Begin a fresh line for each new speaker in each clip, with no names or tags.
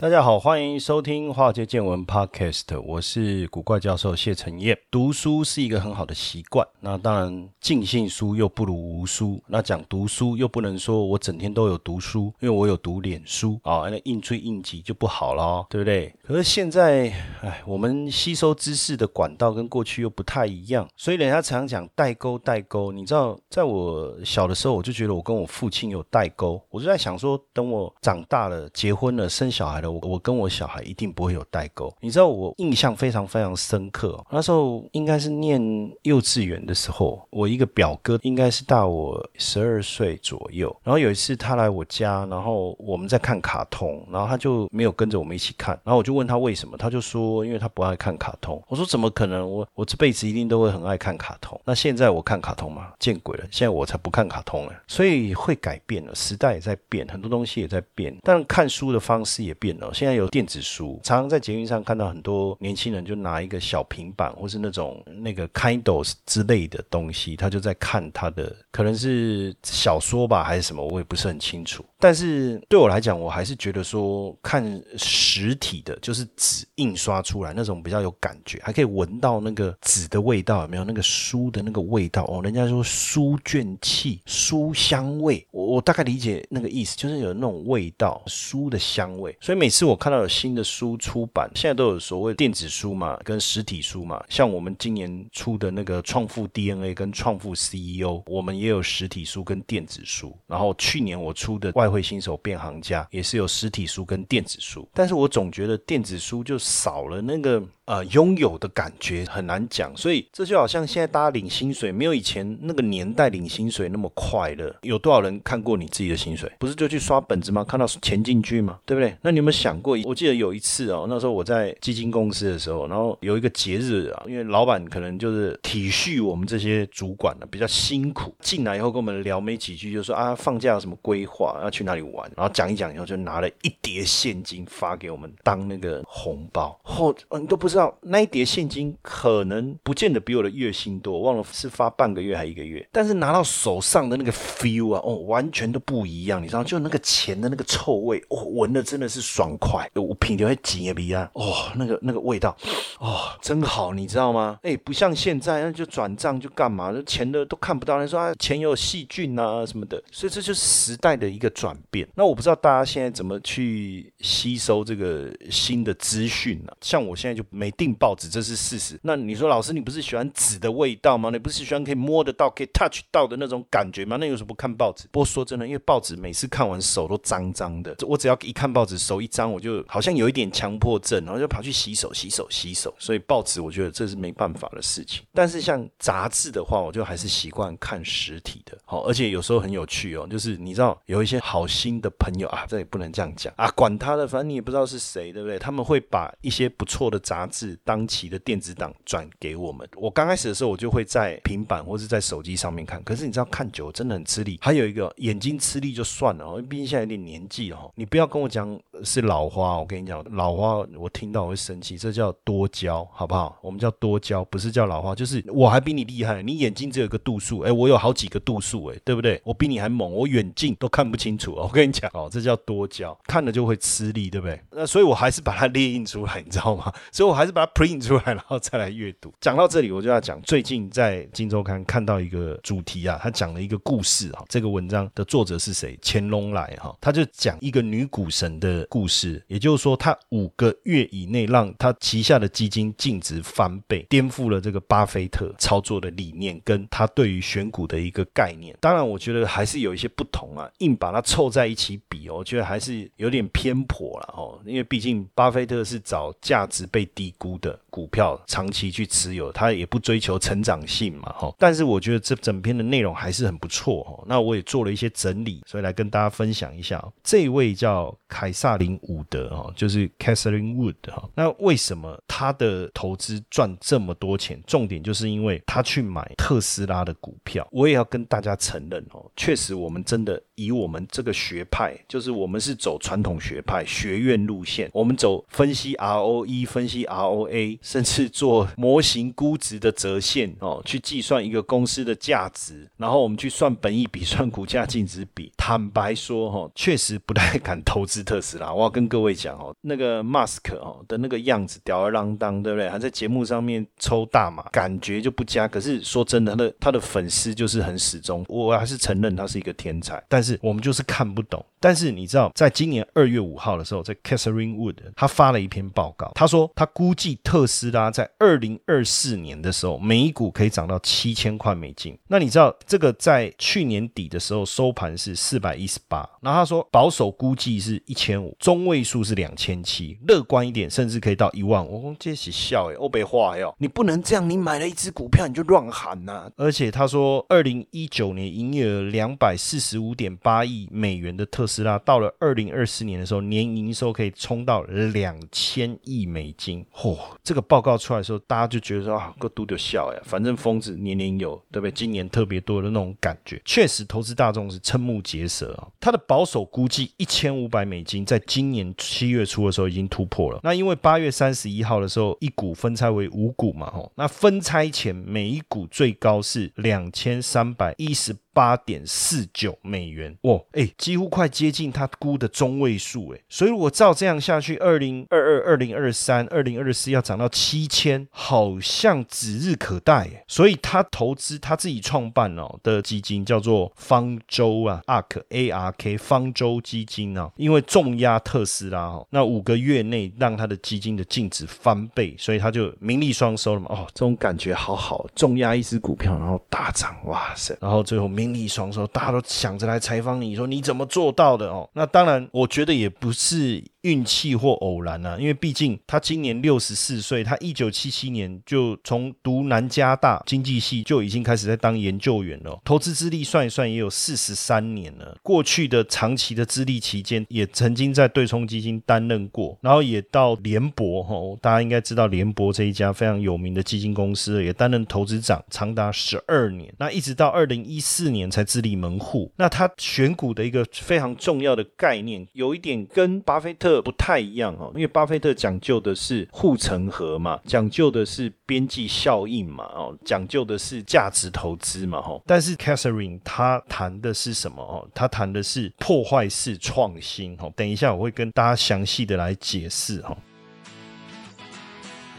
大家好，欢迎收听《华尔街见闻》Podcast，我是古怪教授谢承彦。读书是一个很好的习惯，那当然尽信书又不如无书。那讲读书又不能说我整天都有读书，因为我有读脸书啊，那硬吹硬挤就不好了，对不对？可是现在，哎，我们吸收知识的管道跟过去又不太一样，所以人家常讲代沟，代沟。你知道，在我小的时候，我就觉得我跟我父亲有代沟，我就在想说，等我长大了、结婚了、生小孩了。我我跟我小孩一定不会有代沟，你知道我印象非常非常深刻。那时候应该是念幼稚园的时候，我一个表哥应该是大我十二岁左右。然后有一次他来我家，然后我们在看卡通，然后他就没有跟着我们一起看。然后我就问他为什么，他就说因为他不爱看卡通。我说怎么可能？我我这辈子一定都会很爱看卡通。那现在我看卡通吗？见鬼了！现在我才不看卡通了。所以会改变了，时代也在变，很多东西也在变，但看书的方式也变。现在有电子书，常常在捷运上看到很多年轻人就拿一个小平板，或是那种那个 Kindles 之类的东西，他就在看他的，可能是小说吧，还是什么，我也不是很清楚。但是对我来讲，我还是觉得说看实体的，就是纸印刷出来那种比较有感觉，还可以闻到那个纸的味道，有没有那个书的那个味道？哦，人家说书卷气、书香味，我我大概理解那个意思，就是有那种味道，书的香味。所以每次我看到有新的书出版，现在都有所谓电子书嘛，跟实体书嘛。像我们今年出的那个创富 DNA 跟创富 CEO，我们也有实体书跟电子书。然后去年我出的外汇新手变行家也是有实体书跟电子书，但是我总觉得电子书就少了那个呃拥有的感觉，很难讲。所以这就好像现在大家领薪水，没有以前那个年代领薪水那么快乐。有多少人看过你自己的薪水？不是就去刷本子吗？看到钱进去吗？对不对？那你们想过？我记得有一次哦，那时候我在基金公司的时候，然后有一个节日啊，因为老板可能就是体恤我们这些主管呢比较辛苦，进来以后跟我们聊没几句，就说啊放假有什么规划，要去。哪里玩？然后讲一讲以后，就拿了一叠现金发给我们当那个红包。后你都不知道那一叠现金可能不见得比我的月薪多，忘了是发半个月还一个月。但是拿到手上的那个 feel 啊，哦，完全都不一样。你知道，就那个钱的那个臭味，哦，闻的真的是爽快。我品流会紧也鼻啊，哦，那个那个味道，哦，真好，你知道吗？哎，不像现在，那就转账就干嘛？那钱的都看不到。人说啊，钱有细菌啊什么的，所以这就是时代的一个。转变，那我不知道大家现在怎么去吸收这个新的资讯呢？像我现在就没订报纸，这是事实。那你说老师，你不是喜欢纸的味道吗？你不是喜欢可以摸得到、可以 touch 到的那种感觉吗？那有什么不看报纸？不过说真的，因为报纸每次看完手都脏脏的，我只要一看报纸手一脏，我就好像有一点强迫症，然后就跑去洗手、洗手、洗手。所以报纸我觉得这是没办法的事情。但是像杂志的话，我就还是习惯看实体的。好，而且有时候很有趣哦，就是你知道有一些。好心的朋友啊，这也不能这样讲啊，管他他的，反正你也不知道是谁，对不对？他们会把一些不错的杂志当期的电子档转给我们。我刚开始的时候，我就会在平板或者在手机上面看。可是你知道，看久真的很吃力。还有一个眼睛吃力就算了因为，毕竟现在有点年纪哦。你不要跟我讲是老花，我跟你讲，老花我听到我会生气。这叫多焦，好不好？我们叫多焦，不是叫老花。就是我还比你厉害，你眼睛只有一个度数，哎，我有好几个度数，哎，对不对？我比你还猛，我远近都看不清楚。我跟你讲哦，这叫多焦，看了就会吃资历，对不对？那所以我还是把它列印出来，你知道吗？所以我还是把它 print 出来，然后再来阅读。讲到这里，我就要讲最近在《金周刊》看到一个主题啊，他讲了一个故事啊。这个文章的作者是谁？乾隆来哈，他就讲一个女股神的故事，也就是说，他五个月以内让他旗下的基金净值翻倍，颠覆了这个巴菲特操作的理念，跟他对于选股的一个概念。当然，我觉得还是有一些不同啊，硬把它凑在一起比，我觉得还是有点偏婆了哦，因为毕竟巴菲特是找价值被低估的股票长期去持有，他也不追求成长性嘛哈。但是我觉得这整篇的内容还是很不错哦。那我也做了一些整理，所以来跟大家分享一下。这位叫凯撒琳·伍德哈，就是 Catherine Wood 哈。那为什么他的投资赚这么多钱？重点就是因为他去买特斯拉的股票。我也要跟大家承认哦，确实我们真的以我们这个学派，就是我们是走传统学派学院路线，我们走分析 ROE、分析 ROA，甚至做模型估值的折现哦，去计算一个公司的价值，然后我们去算本益比、算股价净值比。坦白说哈，确实不太敢投资特斯拉。我要跟各位讲哦，那个 Mask 哦的那个样子吊儿郎当，对不对？还在节目上面抽大麻，感觉就不佳。可是说真的，他的他的粉丝就是很始终，我还是承认他是一个天才。但是我们就是看不懂。但是你知道，在今年二月五号的时候，在 Catherine Wood 他发了一篇报告，他说他估计特斯拉在二零二四年的时候，每股可以涨到七千块美金。那你知道这个在去年底的时候收盘是四百一十八，然后他说保守估计是一千五，中位数是两千七，乐观一点甚至可以到一万。我讲这是笑哎，欧北话哟，你不能这样，你买了一只股票你就乱喊呐。而且他说二零一九年营业额两百四十五点八亿美元的特。斯拉到了二零二四年的时候，年年营收可以冲到两千亿美金。嚯，这个报告出来的时候，大家就觉得说啊，个嘟就笑呀，反正疯子年年有，对不对？今年特别多的那种感觉，确实投资大众是瞠目结舌啊。他的保守估计一千五百美金，在今年七月初的时候已经突破了。那因为八月三十一号的时候，一股分拆为五股嘛，吼，那分拆前每一股最高是两千三百一十。八点四九美元，哇，哎，几乎快接近他估的中位数，哎，所以如果照这样下去，二零二二、二零二三、二零二四要涨到七千，好像指日可待。所以他投资他自己创办哦的基金叫做方舟啊，ARK A R K 方舟基金啊，因为重压特斯拉哦，那五个月内让他的基金的净值翻倍，所以他就名利双收了嘛。哦，这种感觉好好，重压一只股票然后大涨，哇塞，然后最后。名利双收，大家都想着来采访你，说你怎么做到的哦？那当然，我觉得也不是。运气或偶然啊，因为毕竟他今年六十四岁，他一九七七年就从读南加大经济系就已经开始在当研究员了，投资资历算一算也有四十三年了。过去的长期的资历期间，也曾经在对冲基金担任过，然后也到联博哈，大家应该知道联博这一家非常有名的基金公司，也担任投资长长达十二年。那一直到二零一四年才自立门户。那他选股的一个非常重要的概念，有一点跟巴菲特。不太一样哦，因为巴菲特讲究的是护城河嘛，讲究的是边际效应嘛，哦，讲究的是价值投资嘛，哈。但是 Catherine 他谈的是什么哦？他谈的是破坏式创新，哦。等一下我会跟大家详细的来解释，哈。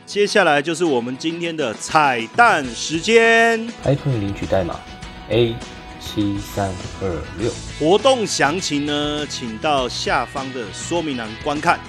接下来就是我们今天的彩蛋时间
，iPhone 领取代码 A。七三二六，
活动详情呢，请到下方的说明栏观看。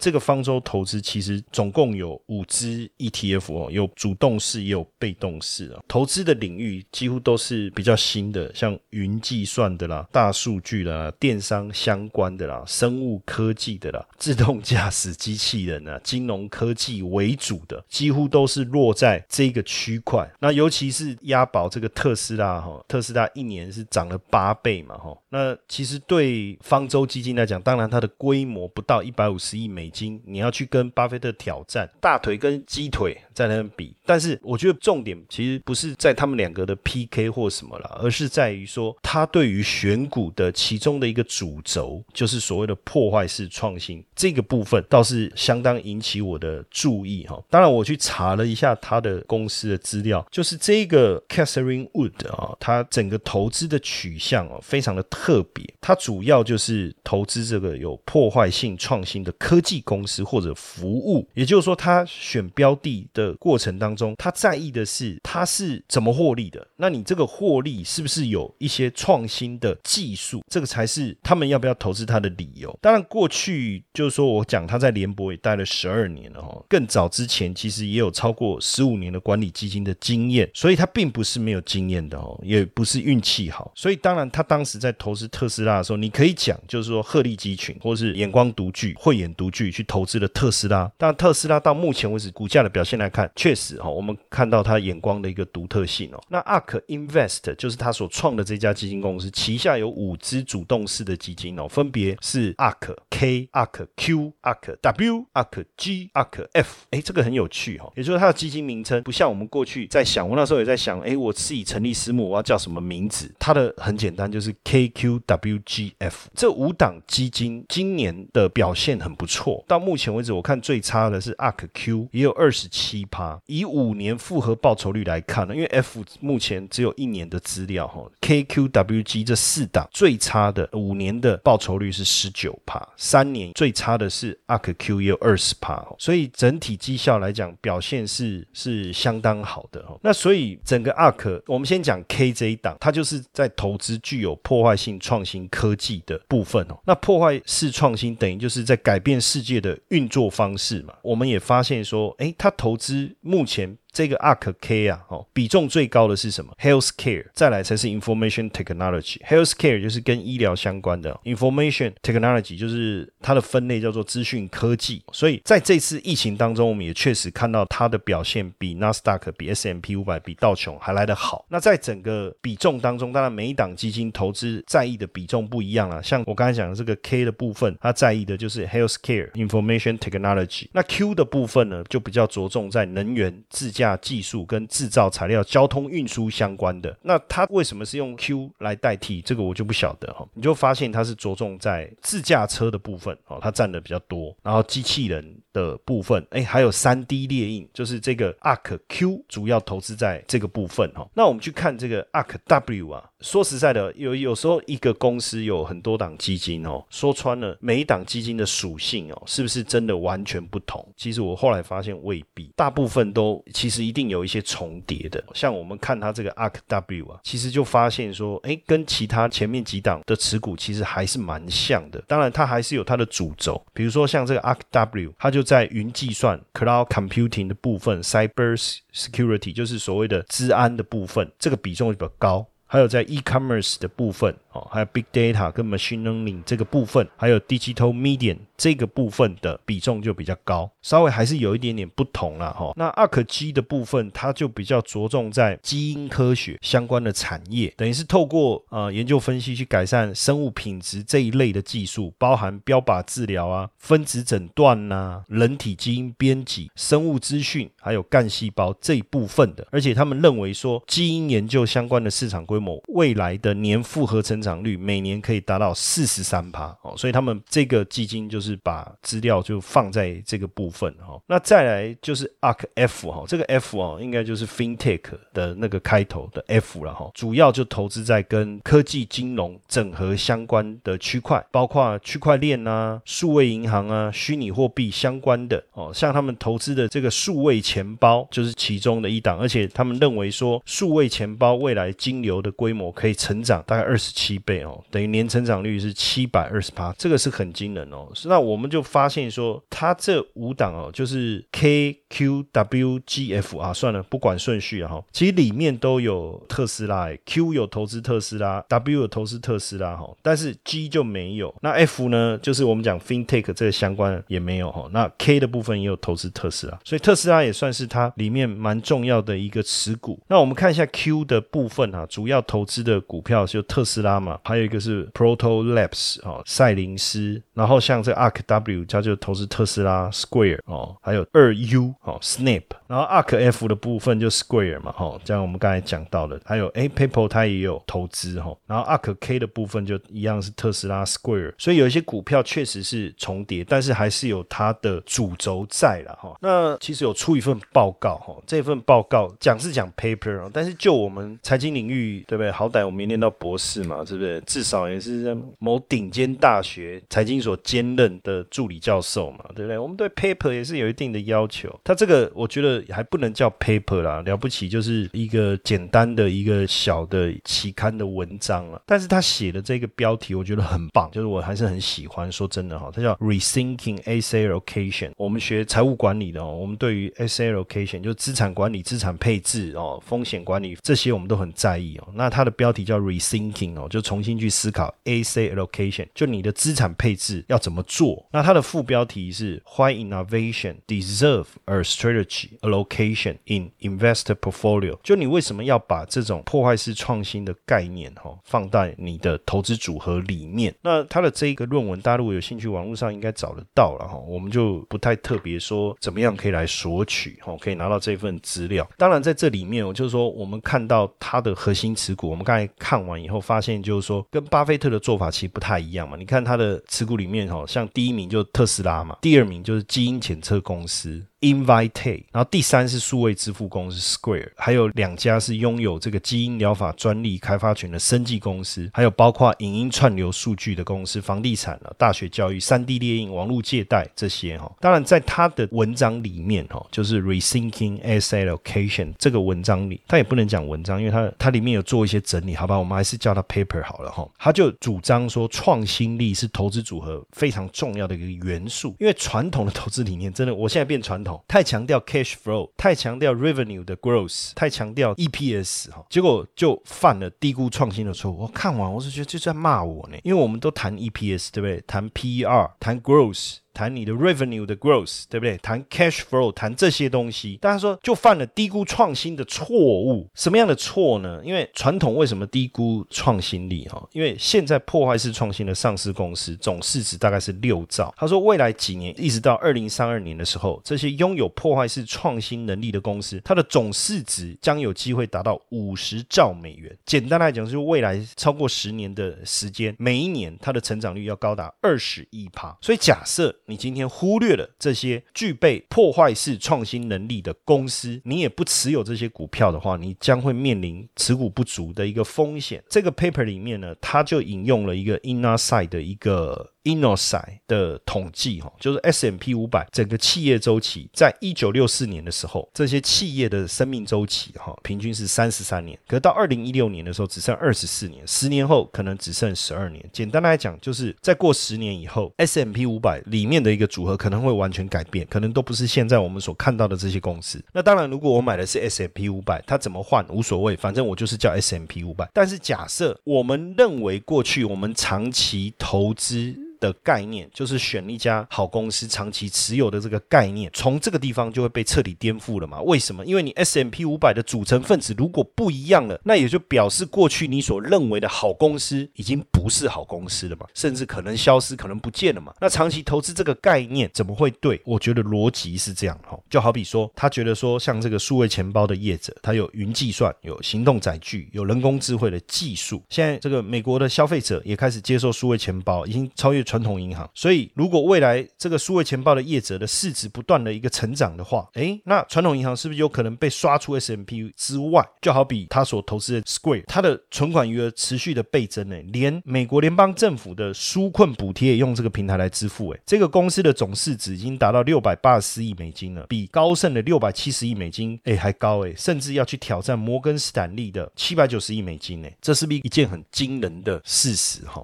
这个方舟投资其实总共有五支 ETF 哦，有主动式也有被动式啊。投资的领域几乎都是比较新的，像云计算的啦、大数据啦、电商相关的啦、生物科技的啦、自动驾驶机器人啊、金融科技为主的，几乎都是落在这个区块。那尤其是押宝这个特斯拉哈，特斯拉一年是涨了八倍嘛哈。那其实对方舟基金来讲，当然它的规模不到一百五十亿美。金，你要去跟巴菲特挑战，大腿跟鸡腿在那边比，但是我觉得重点其实不是在他们两个的 PK 或什么了，而是在于说他对于选股的其中的一个主轴，就是所谓的破坏式创新这个部分，倒是相当引起我的注意哈。当然，我去查了一下他的公司的资料，就是这个 Catherine Wood 啊，他整个投资的取向哦，非常的特别，他主要就是投资这个有破坏性创新的科技。公司或者服务，也就是说，他选标的的过程当中，他在意的是他是怎么获利的。那你这个获利是不是有一些创新的技术？这个才是他们要不要投资他的理由。当然，过去就是说我讲他在联博也待了十二年了哈，更早之前其实也有超过十五年的管理基金的经验，所以他并不是没有经验的哦，也不是运气好。所以当然，他当时在投资特斯拉的时候，你可以讲就是说鹤立鸡群，或是眼光独具、慧眼独具去投资了特斯拉。但特斯拉到目前为止股价的表现来看，确实哈，我们看到他眼光的一个独特性哦。那 ARK Invest 就是他所创的这家基金公司，旗下有五支主动式的基金哦，分别是 ARK K、ARK Q、ARK W、ARK G、ARK F。哎，这个很有趣哈，也就是它的基金名称不像我们过去在想，我那时候也在想，哎，我自己成立私募，我要叫什么名字？它的很简单，就是 K、Q、W、G、F。这五档基金今年的表现很不错，到目前为止，我看最差的是 ARK Q，也有二十七趴。以五年复合报酬率来看呢，因为 F 目前只有一年的资料哈，K、Q、W、G 这四档最差的五年的报酬率是十九趴，三年最差的是 ARK Q，也有二十趴。所以整体绩效来讲，表现是是相当好的哈。那所以整个 ARK，我们先讲 KJ 档，它就是在投资具有破坏性创新科技的部分哦。那破坏式创新等于就是在改变世界的运作方式嘛。我们也发现说，诶，它投资目前。这个 ARK K 啊，哦，比重最高的是什么？Healthcare，再来才是 Information Technology。Healthcare 就是跟医疗相关的，Information Technology 就是它的分类叫做资讯科技。所以在这次疫情当中，我们也确实看到它的表现比 Nasdaq、比 S M P 五百、比道琼还来得好。那在整个比重当中，当然每一档基金投资在意的比重不一样啊。像我刚才讲的这个 K 的部分，它在意的就是 Healthcare、Information Technology。那 Q 的部分呢，就比较着重在能源自。架技术跟制造材料、交通运输相关的，那它为什么是用 Q 来代替？这个我就不晓得哈。你就发现它是着重在自驾车的部分哦，它占的比较多，然后机器人的部分，哎，还有三 D 列印，就是这个 ARK Q 主要投资在这个部分哈。那我们去看这个 ARK W 啊。说实在的，有有时候一个公司有很多档基金哦，说穿了，每一档基金的属性哦，是不是真的完全不同？其实我后来发现未必，大部分都其实一定有一些重叠的。像我们看它这个 ARK W 啊，其实就发现说，哎，跟其他前面几档的持股其实还是蛮像的。当然，它还是有它的主轴，比如说像这个 ARK W，它就在云计算 （Cloud Computing） 的部分，Cyber Security 就是所谓的治安的部分，这个比重比较高。还有在 e-commerce 的部分。哦，还有 big data 跟 machine learning 这个部分，还有 digital media 这个部分的比重就比较高，稍微还是有一点点不同了哈。那 ARK G 的部分，它就比较着重在基因科学相关的产业，等于是透过呃研究分析去改善生物品质这一类的技术，包含标靶治疗啊、分子诊断呐、人体基因编辑、生物资讯，还有干细胞这一部分的。而且他们认为说，基因研究相关的市场规模，未来的年复合成。增长率每年可以达到四十三趴哦，所以他们这个基金就是把资料就放在这个部分哈。那再来就是 ARK F 哈，这个 F 哦应该就是 FinTech 的那个开头的 F 了哈，主要就投资在跟科技金融整合相关的区块，包括区块链啊、数位银行啊、虚拟货币相关的哦。像他们投资的这个数位钱包就是其中的一档，而且他们认为说数位钱包未来金流的规模可以成长大概二十七。七倍哦，等于年成长率是七百二十八，这个是很惊人哦。那我们就发现说，它这五档哦，就是 K Q W G F 啊，算了，不管顺序哈，其实里面都有特斯拉，Q 有投资特斯拉，W 有投资特斯拉哈，但是 G 就没有。那 F 呢，就是我们讲 FinTech 这个相关也没有哈。那 K 的部分也有投资特斯拉，所以特斯拉也算是它里面蛮重要的一个持股。那我们看一下 Q 的部分啊，主要投资的股票就特斯拉。嘛，还有一个是 Proto Labs 哦，赛灵思，然后像这 Ark W，它就投资特斯拉 Square 哦，还有二 U 哦，Snap，然后 Ark F 的部分就 Square 嘛，哈，这样我们刚才讲到的，还有哎，PayPal 它也有投资哈，然后 Ark K 的部分就一样是特斯拉 Square，所以有一些股票确实是重叠，但是还是有它的主轴在了哈。那其实有出一份报告哈，这份报告讲是讲 paper，但是就我们财经领域对不对？好歹我们念到博士嘛。是不是？至少也是在某顶尖大学财经所兼任的助理教授嘛，对不对？我们对 paper 也是有一定的要求。他这个我觉得还不能叫 paper 啦，了不起就是一个简单的一个小的期刊的文章了。但是他写的这个标题我觉得很棒，就是我还是很喜欢。说真的哈，它叫 rethinking asset allocation。我们学财务管理的哦，我们对于 asset allocation 就资产管理、资产配置哦、风险管理这些我们都很在意哦。那它的标题叫 rethinking 哦，就重新去思考 asset allocation，就你的资产配置要怎么做。那它的副标题是 Why innovation deserve a strategy allocation in investor portfolio？就你为什么要把这种破坏式创新的概念哈放在你的投资组合里面？那它的这一个论文，大家如果有兴趣，网络上应该找得到了哈。我们就不太特别说怎么样可以来索取哈，可以拿到这份资料。当然在这里面，我就是说我们看到它的核心持股，我们刚才看完以后发现，就就是说跟巴菲特的做法其实不太一样嘛。你看他的持股里面哈，像第一名就是特斯拉嘛，第二名就是基因检测公司。Invite，然后第三是数位支付公司 Square，还有两家是拥有这个基因疗法专利开发权的生技公司，还有包括影音串流数据的公司、房地产了、大学教育、三 D 列印、网络借贷这些哈。当然，在他的文章里面哈，就是 Rethinking Asset Allocation 这个文章里，他也不能讲文章，因为他他里面有做一些整理，好吧，我们还是叫他 paper 好了哈。他就主张说，创新力是投资组合非常重要的一个元素，因为传统的投资理念真的，我现在变传统。太强调 cash flow，太强调 revenue 的 growth，太强调 EPS 哈，结果就犯了低估创新的错误。我看完我是觉得就在骂我呢，因为我们都谈 EPS 对不对？谈 PER，谈 growth。谈你的 revenue 的 growth，对不对？谈 cash flow，谈这些东西，大家说就犯了低估创新的错误。什么样的错呢？因为传统为什么低估创新力？哈，因为现在破坏式创新的上市公司总市值大概是六兆。他说未来几年一直到二零三二年的时候，这些拥有破坏式创新能力的公司，它的总市值将有机会达到五十兆美元。简单来讲，就是未来超过十年的时间，每一年它的成长率要高达二十亿趴。所以假设你今天忽略了这些具备破坏式创新能力的公司，你也不持有这些股票的话，你将会面临持股不足的一个风险。这个 paper 里面呢，它就引用了一个 Inner Side 的一个。Innosai 的统计哈，就是 S M P 五百整个企业周期，在一九六四年的时候，这些企业的生命周期哈，平均是三十三年。可到二零一六年的时候，只剩二十四年，十年后可能只剩十二年。简单来讲，就是在过十年以后，S M P 五百里面的一个组合可能会完全改变，可能都不是现在我们所看到的这些公司。那当然，如果我买的是 S M P 五百，它怎么换无所谓，反正我就是叫 S M P 五百。但是假设我们认为过去我们长期投资。的概念就是选一家好公司长期持有的这个概念，从这个地方就会被彻底颠覆了嘛？为什么？因为你 S M P 五百的组成分子如果不一样了，那也就表示过去你所认为的好公司已经不是好公司了嘛？甚至可能消失，可能不见了嘛？那长期投资这个概念怎么会对？我觉得逻辑是这样哈，就好比说，他觉得说，像这个数位钱包的业者，他有云计算、有行动载具、有人工智慧的技术，现在这个美国的消费者也开始接受数位钱包，已经超越。传统银行，所以如果未来这个数位钱包的业者的市值不断的一个成长的话，诶，那传统银行是不是有可能被刷出 S M P 之外？就好比他所投资的 Square，它的存款余额持续的倍增呢，连美国联邦政府的纾困补贴也用这个平台来支付，诶，这个公司的总市值已经达到六百八十四亿美金了，比高盛的六百七十亿美金诶还高诶，甚至要去挑战摩根斯坦利的七百九十亿美金呢，这是不是一件很惊人的事实？哈。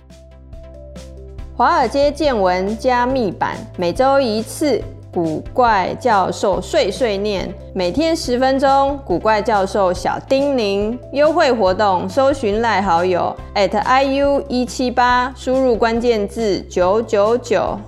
华尔街见闻加密版，每周一次，古怪教授碎碎念，每天十分钟，古怪教授小叮咛。优惠活动，搜寻赖好友 at iu 一七八，输入关键字九九九。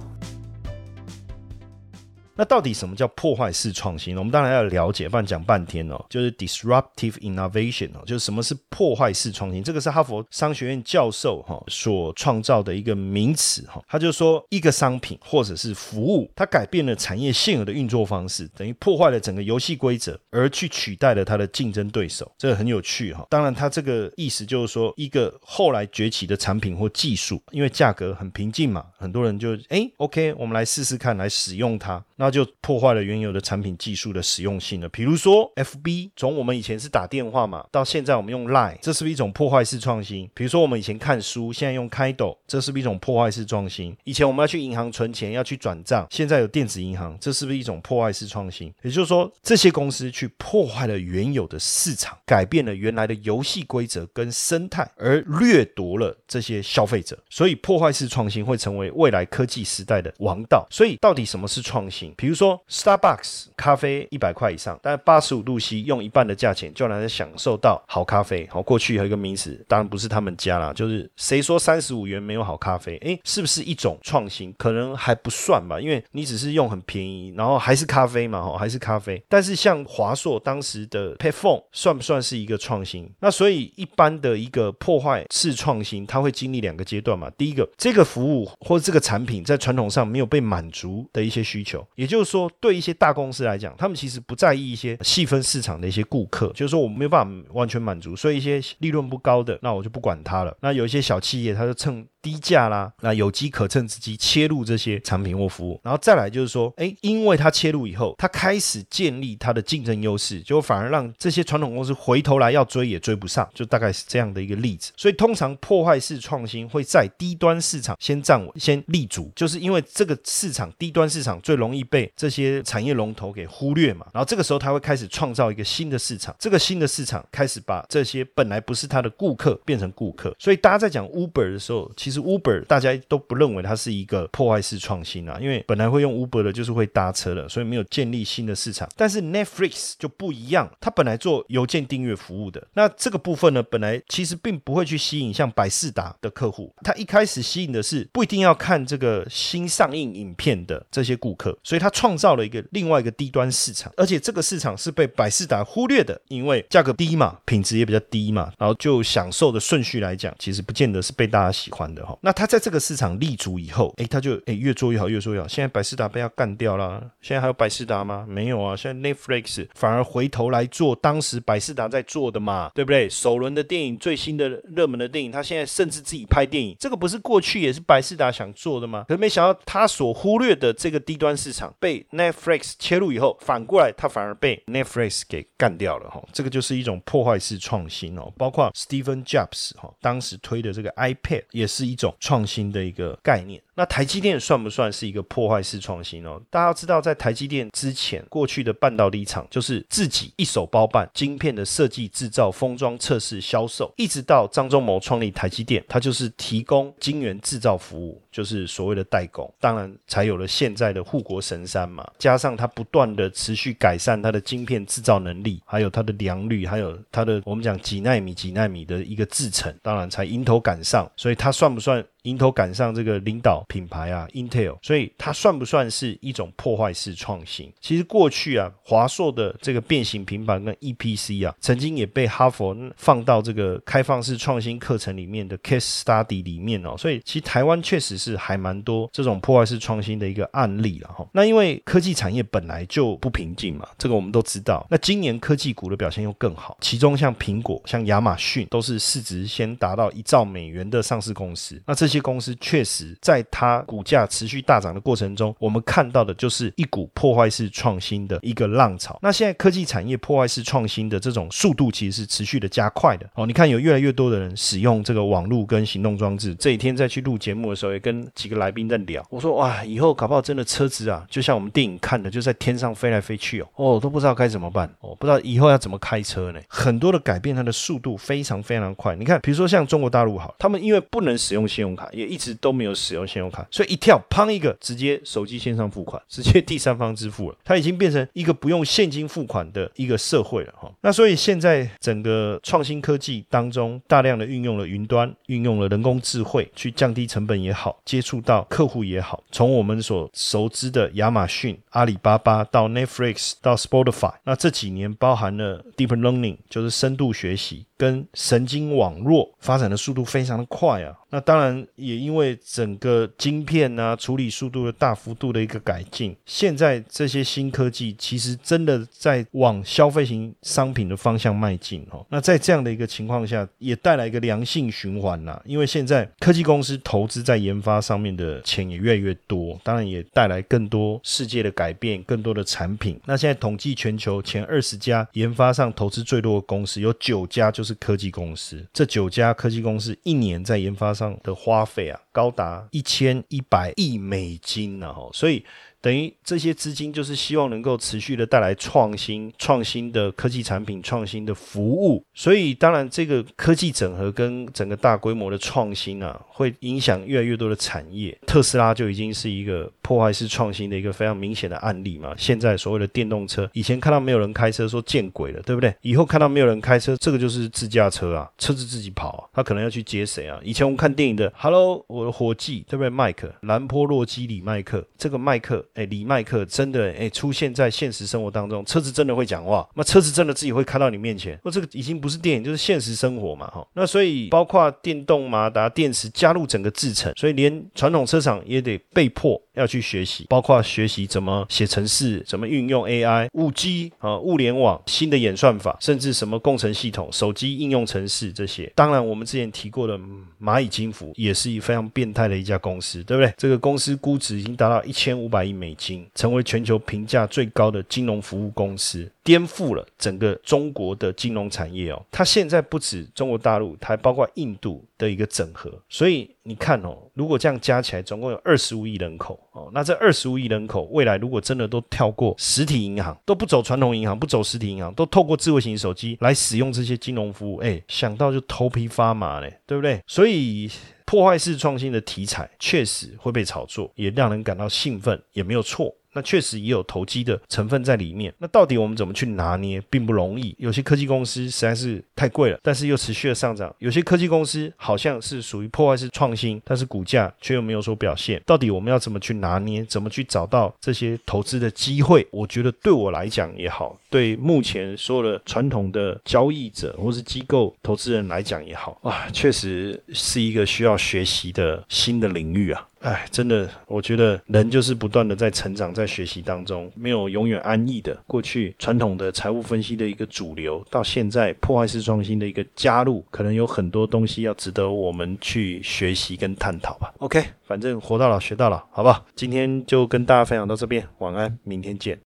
那到底什么叫破坏式创新呢？我们当然要了解，不然讲半天哦。就是 disruptive innovation 哦，就是什么是破坏式创新？这个是哈佛商学院教授哈所创造的一个名词哈。他就说，一个商品或者是服务，它改变了产业现有的运作方式，等于破坏了整个游戏规则，而去取代了它的竞争对手。这个很有趣哈。当然，它这个意思就是说，一个后来崛起的产品或技术，因为价格很平静嘛，很多人就哎，OK，我们来试试看，来使用它。那就破坏了原有的产品技术的实用性了。比如说，FB 从我们以前是打电话嘛，到现在我们用 Line，这是不是一种破坏式创新？比如说我们以前看书，现在用开斗，这是不是一种破坏式创新？以前我们要去银行存钱，要去转账，现在有电子银行，这是不是一种破坏式创新？也就是说，这些公司去破坏了原有的市场，改变了原来的游戏规则跟生态，而掠夺了这些消费者。所以，破坏式创新会成为未来科技时代的王道。所以，到底什么是创新？比如说，Starbucks 咖啡一百块以上，但八十五度 C 用一半的价钱就能享受到好咖啡。好，过去有一个名词，当然不是他们家啦，就是谁说三十五元没有好咖啡？诶，是不是一种创新？可能还不算吧，因为你只是用很便宜，然后还是咖啡嘛，哈，还是咖啡。但是像华硕当时的 p a p h o n e 算不算是一个创新？那所以一般的一个破坏式创新，它会经历两个阶段嘛。第一个，这个服务或这个产品在传统上没有被满足的一些需求，也就是说，对一些大公司来讲，他们其实不在意一些细分市场的一些顾客，就是说我没有办法完全满足，所以一些利润不高的，那我就不管它了。那有一些小企业，他就趁低价啦，那有机可乘之机切入这些产品或服务，然后再来就是说，哎，因为它切入以后，它开始建立它的竞争优势，就反而让这些传统公司回头来要追也追不上，就大概是这样的一个例子。所以通常破坏式创新会在低端市场先站稳、先立足，就是因为这个市场低端市场最容易被这些产业龙头给忽略嘛。然后这个时候他会开始创造一个新的市场，这个新的市场开始把这些本来不是他的顾客变成顾客。所以大家在讲 Uber 的时候，其实 Uber 大家都不认为它是一个破坏式创新啊，因为本来会用 Uber 的就是会搭车的，所以没有建立新的市场。但是 Netflix 就不一样，它本来做邮件订阅服务的，那这个部分呢，本来其实并不会去吸引像百事达的客户，它一开始吸引的是不一定要看这个新上映影片的这些顾客，所以它创造了一个另外一个低端市场，而且这个市场是被百事达忽略的，因为价格低嘛，品质也比较低嘛，然后就享受的顺序来讲，其实不见得是被大家喜欢的。哈。那他在这个市场立足以后，哎，他就哎越做越好，越做越好。现在百事达被他干掉了，现在还有百事达吗？没有啊。现在 Netflix 反而回头来做当时百事达在做的嘛，对不对？首轮的电影，最新的热门的电影，他现在甚至自己拍电影，这个不是过去也是百事达想做的吗？可是没想到他所忽略的这个低端市场被 Netflix 切入以后，反过来他反而被 Netflix 给干掉了哈。这个就是一种破坏式创新哦。包括 Stephen Jobs 哈，当时推的这个 iPad 也是一种创新的一个概念。那台积电算不算是一个破坏式创新哦？大家要知道，在台积电之前，过去的半导体厂就是自己一手包办晶片的设计、制造、封装、测试、销售，一直到张忠谋创立台积电，他就是提供晶圆制造服务，就是所谓的代工，当然才有了现在的护国神山嘛。加上他不断的持续改善他的晶片制造能力，还有它的良率，还有它的我们讲几纳米、几纳米的一个制程，当然才迎头赶上。所以它算不算？迎头赶上这个领导品牌啊，Intel，所以它算不算是一种破坏式创新？其实过去啊，华硕的这个变形平板跟 EPC 啊，曾经也被哈佛放到这个开放式创新课程里面的 Case Study 里面哦。所以其实台湾确实是还蛮多这种破坏式创新的一个案例了哈。那因为科技产业本来就不平静嘛，这个我们都知道。那今年科技股的表现又更好，其中像苹果、像亚马逊都是市值先达到一兆美元的上市公司。那这些公司确实在它股价持续大涨的过程中，我们看到的就是一股破坏式创新的一个浪潮。那现在科技产业破坏式创新的这种速度其实是持续的加快的哦。你看有越来越多的人使用这个网络跟行动装置。这几天在去录节目的时候，也跟几个来宾在聊，我说哇，以后搞不好真的车子啊，就像我们电影看的，就在天上飞来飞去哦，哦都不知道该怎么办，哦不知道以后要怎么开车呢？很多的改变，它的速度非常非常快。你看，比如说像中国大陆好，他们因为不能使用信用卡。也一直都没有使用信用卡，所以一跳，砰一个，直接手机线上付款，直接第三方支付了。它已经变成一个不用现金付款的一个社会了哈。那所以现在整个创新科技当中，大量的运用了云端，运用了人工智慧去降低成本也好，接触到客户也好。从我们所熟知的亚马逊、阿里巴巴到 Netflix 到 Spotify，那这几年包含了 Deep Learning，就是深度学习。跟神经网络发展的速度非常的快啊。那当然也因为整个晶片啊处理速度的大幅度的一个改进，现在这些新科技其实真的在往消费型商品的方向迈进哦。那在这样的一个情况下，也带来一个良性循环啦。因为现在科技公司投资在研发上面的钱也越来越多，当然也带来更多世界的改变，更多的产品。那现在统计全球前二十家研发上投资最多的公司，有九家就是是科技公司。这九家科技公司一年在研发上的花费啊，高达一千一百亿美金呢，哦，所以。等于这些资金就是希望能够持续的带来创新、创新的科技产品、创新的服务，所以当然这个科技整合跟整个大规模的创新啊，会影响越来越多的产业。特斯拉就已经是一个破坏式创新的一个非常明显的案例嘛。现在所谓的电动车，以前看到没有人开车说见鬼了，对不对？以后看到没有人开车，这个就是自驾车啊，车子自己跑，他可能要去接谁啊？以前我们看电影的，Hello，我的伙计，对不对？麦克兰坡洛基里麦克，这个麦克。哎，李麦克真的哎出现在现实生活当中，车子真的会讲话，那车子真的自己会开到你面前，那这个已经不是电影，就是现实生活嘛哈。那所以包括电动马达、电池加入整个制程，所以连传统车厂也得被迫要去学习，包括学习怎么写程式，怎么运用 AI、五 G 啊、物联网、新的演算法，甚至什么工程系统、手机应用程式这些。当然，我们之前提过的蚂蚁金服也是一非常变态的一家公司，对不对？这个公司估值已经达到一千五百亿美。金成为全球评价最高的金融服务公司，颠覆了整个中国的金融产业哦。它现在不止中国大陆，还包括印度的一个整合。所以你看哦，如果这样加起来，总共有二十五亿人口哦。那这二十五亿人口，未来如果真的都跳过实体银行，都不走传统银行，不走实体银行，都透过智慧型手机来使用这些金融服务，哎，想到就头皮发麻嘞，对不对？所以。破坏式创新的题材确实会被炒作，也让人感到兴奋，也没有错。那确实也有投机的成分在里面。那到底我们怎么去拿捏，并不容易。有些科技公司实在是太贵了，但是又持续的上涨；有些科技公司好像是属于破坏式创新，但是股价却又没有所表现。到底我们要怎么去拿捏？怎么去找到这些投资的机会？我觉得对我来讲也好，对目前所有的传统的交易者或是机构投资人来讲也好，啊，确实是一个需要学习的新的领域啊。哎，真的，我觉得人就是不断的在成长，在学习当中，没有永远安逸的。过去传统的财务分析的一个主流，到现在破坏式创新的一个加入，可能有很多东西要值得我们去学习跟探讨吧。OK，反正活到老学到老，好不好？今天就跟大家分享到这边，晚安，明天见。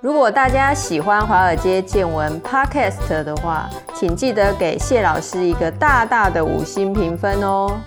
如果大家喜欢华尔街见闻 Podcast 的话，请记得给谢老师一个大大的五星评分哦。